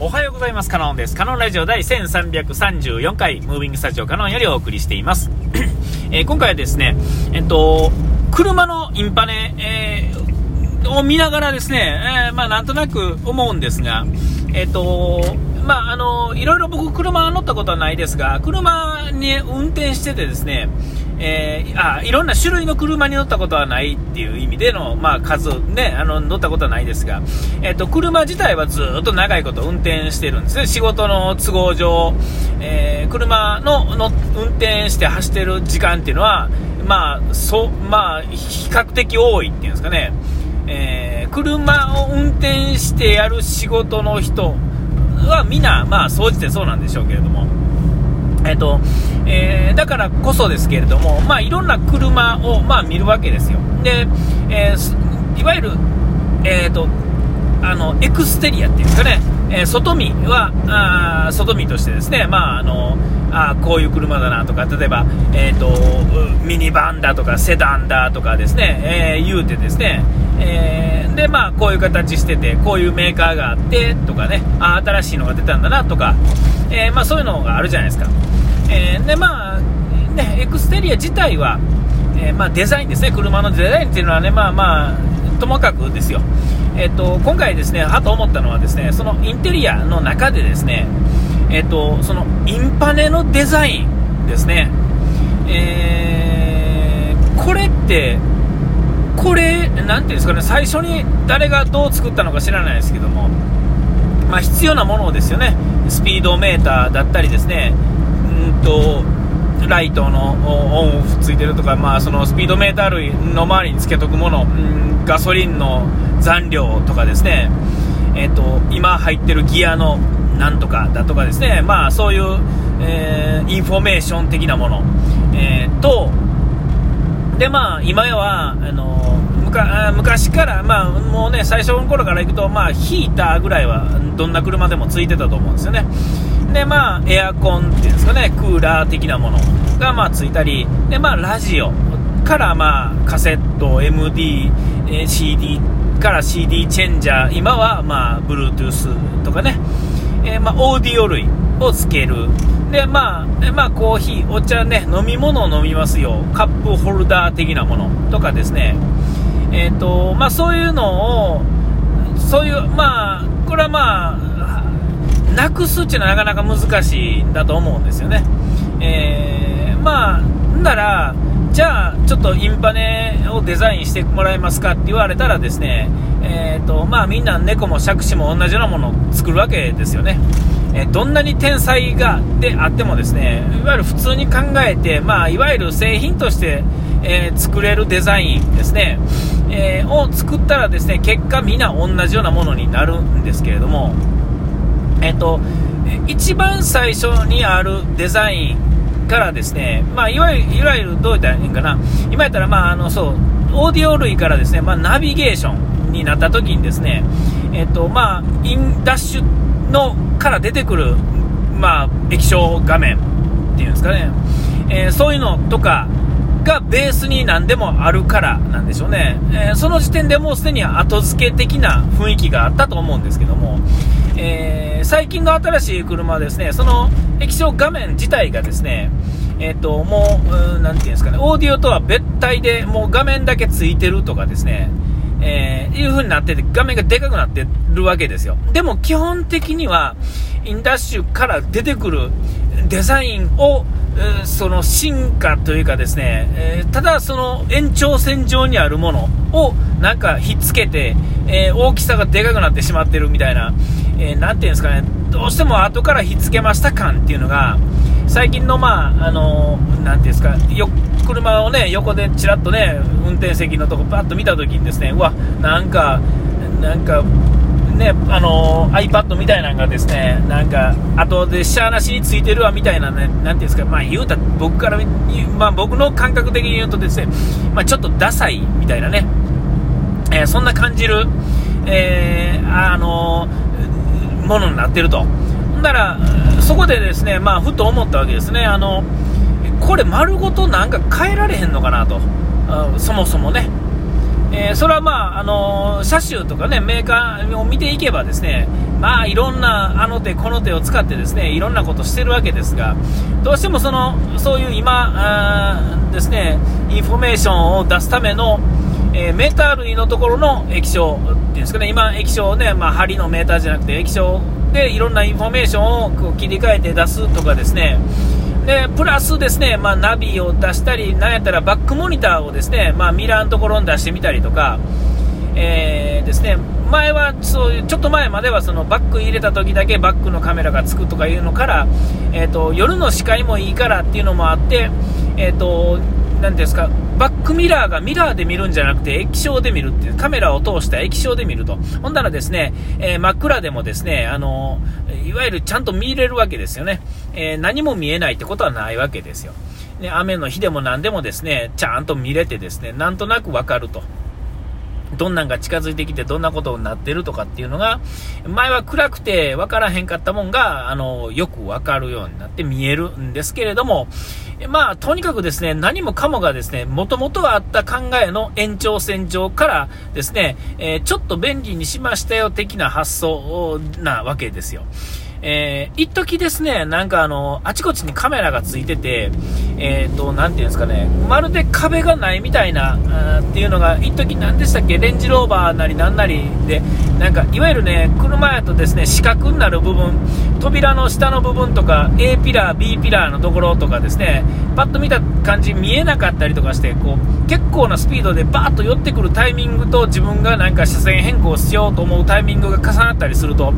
おはようございます。カノンです。カノンラジオ第1334回、ムービングスタジオカノンよりお送りしています。えー今回はですね、えっと、車のインパネ、えーを見ながらですね、えーまあなんとなく思うんですが、えっと、まああの、いろいろ僕車乗ったことはないですが、車に運転しててですね、えーあいろんな種類の車に乗ったことはないっていう意味での、まあ、数、ね、あの乗ったことはないですが、えっと車自体はずっと長いこと運転してるんですね、仕事の都合上、えー車のの運転して走ってる時間っていうのは、まあそまあ、比較的多いっていうんですかね、えー車を運転してやる仕事の人はみんな、まあ、総じてそうなんでしょうけれども。えっとえーだからこそですけれども、まあ、いろんな車を、まあ、見るわけですよ。で、えーいわゆる、えーとあのエクステリアっていうんですかね、えー外見はあ外見としてですね、まああのあこういう車だなとか、例えば、えー、とミニバンだとか、セダンだとかですね、えー言うてですね、えーでまあ、こういう形してて、こういうメーカーがあってとかね、あ新しいのが出たんだなとか、えーまあ、そういうのがあるじゃないですか。えーでまあね、エクステリア自体は、えーまあ、デザインですね、車のデザインっていうのはね、まあまあ、ともかくですよ、えっと今回ですね、はと思ったのはですね、そのインテリアの中でですね、えっとそのインパネのデザインですね、えーこれって、これ、なんていうんですかね、最初に誰がどう作ったのか知らないですけども、まあ、必要なものですよね、スピードメーターだったりですね、うんとライトのオンオフついてるとか、まあ、そのスピードメーター類の周りにつけとくもの、うんガソリンの残量とかですね、えっと今入ってるギアのなんとかだとかですね、まあ、そういう、えーインフォメーション的なもの、えーと、でまあ今はあのむか昔から、まあ、もうね最初の頃からいくと、まあ、ヒーターぐらいはどんな車でもついてたと思うんですよね。でまあエアコンっていうんですかねクーラー的なものがまあついたりでまあラジオからまあカセット MD、え CD から CD チェンジャー今はまあ Bluetooth とかねえーまあ、オーディオ類をつける。で、まあ、えまあ、コーヒー、お茶ね、飲み物を飲みますよ。カップホルダー的なものとかですね。えっ、と、まあ、そういうのを、そういう、まあ、これはまあ、なくすっていうのはなかなか難しいんだと思うんですよね。えーまあ、なら、じゃあ、ちょっとインパネをデザインしてもらえますかって言われたらですね、えーとまあ、みんな猫も杓子も同じようなものを作るわけですよね。えどんなに天才がであってもですね、いわゆる普通に考えて、まあ、いわゆる製品として、えー作れるデザインですね、えーを作ったらですね、結果みんな同じようなものになるんですけれども、えっと、一番最初にあるデザインからですね、まあ、いわゆる、いわゆるどう言ったらいいんかな、今やったら、まあ、あの、そう、オーディオ類からですね、まあ、ナビゲーションになった時にですね、えっと、まあ、インダッシュのから出てくる、まあ、液晶画面っていうんですかね、えーそういうのとか、がベースに何でもあるからなんでしょうね、えーその時点でもうすでに後付け的な雰囲気があったと思うんですけども、最近の新しい車ですねその液晶画面自体がですねえっ、ともううーんなんていうんですかねオーディオとは別体でもう画面だけついてるとかですねえーいう風になってて画面がでかくなってるわけですよ。でも基本的にはインダッシュから出てくるデザインをえーその進化というかですね、えーただその延長線上にあるものをなんかひっつけて、え大きさがでかくなってしまってるみたいな、えーていうんですかね、どうしても後からひっつけました感っていうのが、最近のまあ、あのーていうんですか、よ車をね、横でちらっとね、運転席のとこパッと見たときにですね、うわ、なんか、なんか、ね、あのー iPad みたいなのがですね、なんか、後でシャーなしについてるわみたいなね、なていうんですか、まあ言うた僕から、まあ僕の感覚的に言うとですね、まあちょっとダサいみたいなね、えーそんな感じる、えーあのーものになってると。ほんなら、そこでですね、まあふと思ったわけですね、あの、これ丸ごとなんか変えられへんのかなと。そもそもね、えーそれはまあ、あの車種とかね、メーカーを見ていけばですね、まあいろんなあの手この手を使ってですねいろんなことしてるわけですがどうしてもそのそういう今ですねインフォメーションを出すためのえー、メーター類のところの液晶っていうんですかね、今、液晶ね、まあ、針のメーターじゃなくて、液晶でいろんなインフォメーションをこう切り替えて出すとかですね、でプラスですね、まあ、ナビを出したり、なんやったらバックモニターをですね、まあ、ミラーのところに出してみたりとか、えー、ですね、前はそういうちょっと前まではそのバック入れた時だけバックのカメラがつくとかいうのから、えーと、夜の視界もいいからっていうのもあって、えーと、んですかバックミラーがミラーで見るんじゃなくて液晶で見るっていうカメラを通した液晶で見ると。ほんならですね、えー、真っ暗でもですねあのいわゆるちゃんと見れるわけですよね、えー、何も見えないってことはないわけですよ、ね、雨の日でも何でもですねちゃんと見れてですねなんとなくわかると。どんなんが近づいてきてどんなことになってるとかっていうのが、前は暗くて分からへんかったもんが、あの、よく分かるようになって見えるんですけれども、まあ、とにかくですね、何もかもがですね、もともとあった考えの延長線上からですね、えー、ちょっと便利にしましたよ的な発想なわけですよ。えー、一時ですね、なんかあの、あちこちにカメラがついてて、えっ、と、なていうんですかね、まるで壁がないみたいな、あっていうのが、一時何でしたっけ、レンジローバーなりなんなりで、なんか、いわゆるね、車やとですね、四角になる部分、扉の下の部分とか、A ピラー、B ピラーのところとかですね、パッと見た感じ見えなかったりとかして、こう、結構なスピードでバーッと寄ってくるタイミングと自分がなんか車線変更しようと思うタイミングが重なったりすると、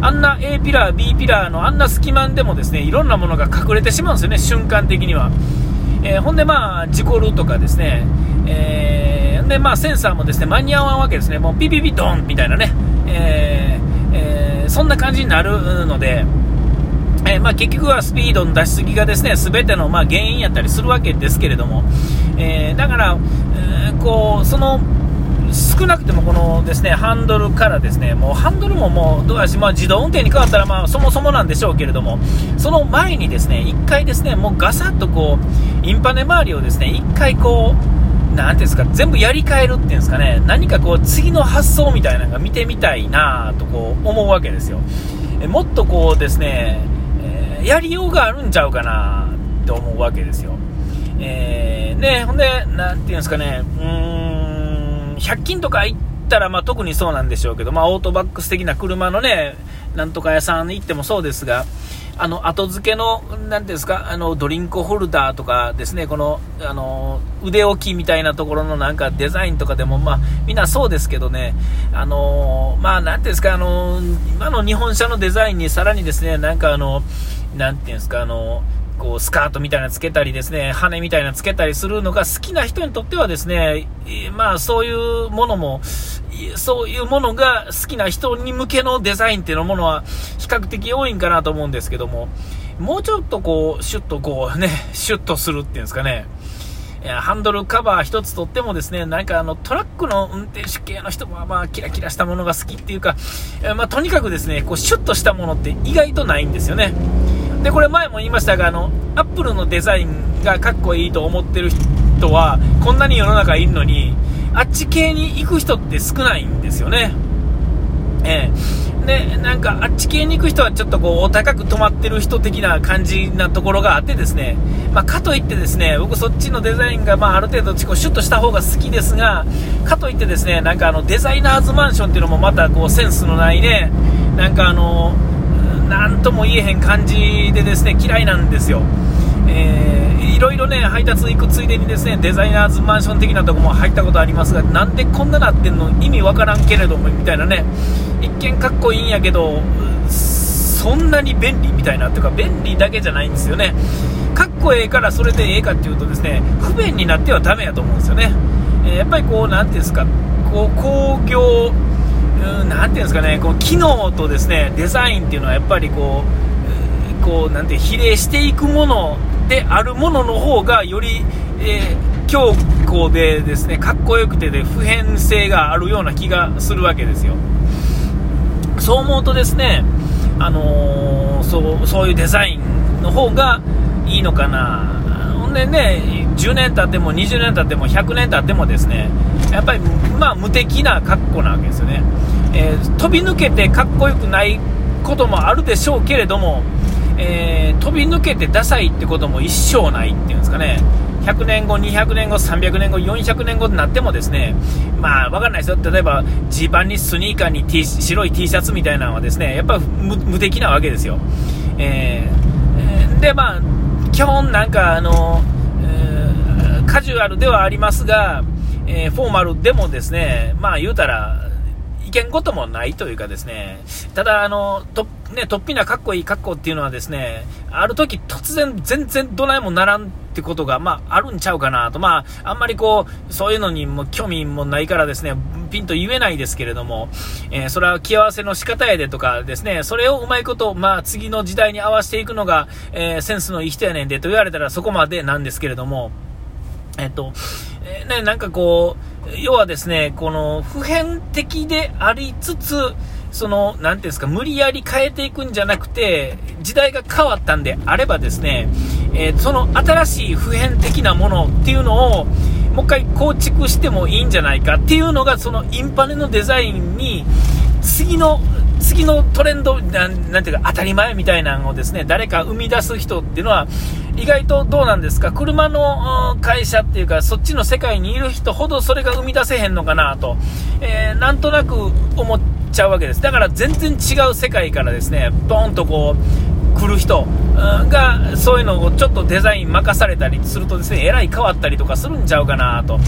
あんな A ピラー、B ピラーのあんな隙間でもですねいろんなものが隠れてしまうんですよね、瞬間的には。えー、ほんで、まあ、事故るとかですね、えー、でまあ、センサーもですね間に合わんわけですね、もうピピピドンみたいなね、えーえ、そんな感じになるので。え、まあ、結局はスピードの出しすぎがですね全てのま原因やったりするわけですけれども、え、だから、えー、こうその少なくてもこのですねハンドルからですねもうハンドルももうどうやし、まあ、自動運転に変わったらまあそもそもなんでしょうけれどもその前にですね1回ですねもうガサッとこうインパネ周りをですね1回こうなんていうんですか全部やり替えるっていうんですかね何かこう次の発想みたいなのが見てみたいなとこう思うわけですよ。えもっとこうですね、えー、やりようがあるんちゃうかなって思うわけですよ。えー、ねほんでなんていうんですかねうーん100均とか行ったら、まあ、特にそうなんでしょうけど、まあ、オートバックス的な車のね、なんとか屋さんに行ってもそうですが、あの、後付けの、なんですか、あの、ドリンクホルダーとかですね、この、あの、腕置きみたいなところのなんかデザインとかでも、まあ、みんなそうですけどね、あの、まあ、なんていうんですか、あの、今の日本車のデザインにさらにですね、なんかあの、なんていうんですか、あの、こうスカートみたいなつけたりですね、羽比なつけたりするのが好きな人にとってはですね、まあそういうものも、そういうものが好きな人に向けのデザインっていうのものは比較的多いんかなと思うんですけども、もうちょっとこう、シュッとこうね、シュッとするっていうんですかね、ハンドルカバー1つとってもですね、なんかあのトラックの運転手系の人はまあキラキラしたものが好きっていうか、まあ、とにかくですね、こうシュッとしたものって意外とないんですよね。で、これ前も言いましたが、あの、アップルのデザインがかっこいいと思ってる人は、こんなに世の中いるのに、あっち系に行く人って少ないんですよね。ええで、なんか、あっち系に行く人はちょっとこう、お高く止まってる人的な感じなところがあってですね、まあ、かといってですね、僕そっちのデザインが、まあ、ある程度シュッとした方が好きですが、かといってですね、なんかあの、デザイナーズマンションっていうのもまたこう、センスのないね、なんかあの、なんとも言えへん感じでですね嫌いなんですよ。えー、いろいろね配達行くついでにですねデザイナーズマンション的なとこも入ったことありますがなんでこんななってんの意味わからんけれどもみたいなね一見かっこいいんやけどそんなに便利みたいなというか便利だけじゃないんですよねかっこええからそれでええかっていうとですね不便になってはダメやと思うんですよね、えー、やっぱりこう何ていうんですかこう工業うん、ていうんですかね、こう機能とですねデザインっていうのはやっぱりこう、こうなんて比例していくものであるものの方がより、えー、強固でですねかっこよくてで普遍性があるような気がするわけですよ。そう思うとですね、あのー、そうそういうデザインの方がいいのかな。ほんでね、10年経っても20年経っても100年経ってもですねやっぱりまあ無敵な格好なわけですよね。えー、飛び抜けてかっこよくないこともあるでしょうけれども、えー、飛び抜けてダサいってことも一生ないっていうんですかね。100年後、200年後、300年後、400年後になってもですね、まあ、わかんないですよ。例えば、ジーパンにスニーカーに、T、白い T シャツみたいなのはですね、やっぱ無敵なわけですよ。えー、で、まあ、基本なんか、あの、ー、カジュアルではありますが、えー、フォーマルでもですね、まあ言うたら、いけんこともないというかですね、ただ、あの、と、ね、とっぴなかっこいい格好っていうのはですね、ある時突然全然どないもならんってことが、まあ、あるんちゃうかなと、まあ、あんまりこう、そういうのにも興味もないからですね、ピンと言えないですけれども、えー、それは気合わせの仕方やでとかですね、それをうまいこと、まあ、次の時代に合わせていくのが、えー、センスのいい人やねんでと言われたらそこまでなんですけれども、えっと、えー、ね、なんかこう、要はですね、この普遍的でありつつ、その、なんていうんですか、無理やり変えていくんじゃなくて、時代が変わったんであればですね、えー、その新しい普遍的なものっていうのを、もう一回構築してもいいんじゃないかっていうのが、そのインパネのデザインに、次の次のトレンドな、なんていうか、当たり前みたいなのをですね、誰か生み出す人っていうのは、意外とどうなんですか、車の会社っていうか、そっちの世界にいる人ほどそれが生み出せへんのかなと、えー、なんとなく思っちゃうわけです。だから全然違う世界からですね、ドーンとこう、来る人が、そういうのをちょっとデザイン任されたりするとですね、えらい変わったりとかするんちゃうかなと。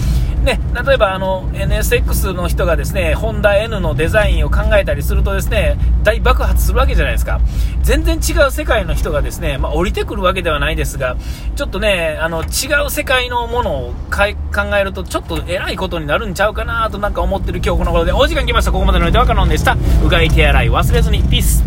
ね、例えばあの NSX の人がですね、ホンダ N のデザインを考えたりするとですね、大爆発するわけじゃないですか。全然違う世界の人がですね、まあ、降りてくるわけではないですが、ちょっとね、あの、違う世界のものを考えると、ちょっと偉いことになるんちゃうかなとなんか思ってる今日この頃で、お時間来ました。ここまでのお相手はカノンでした。うがい手洗い忘れずに、ピース。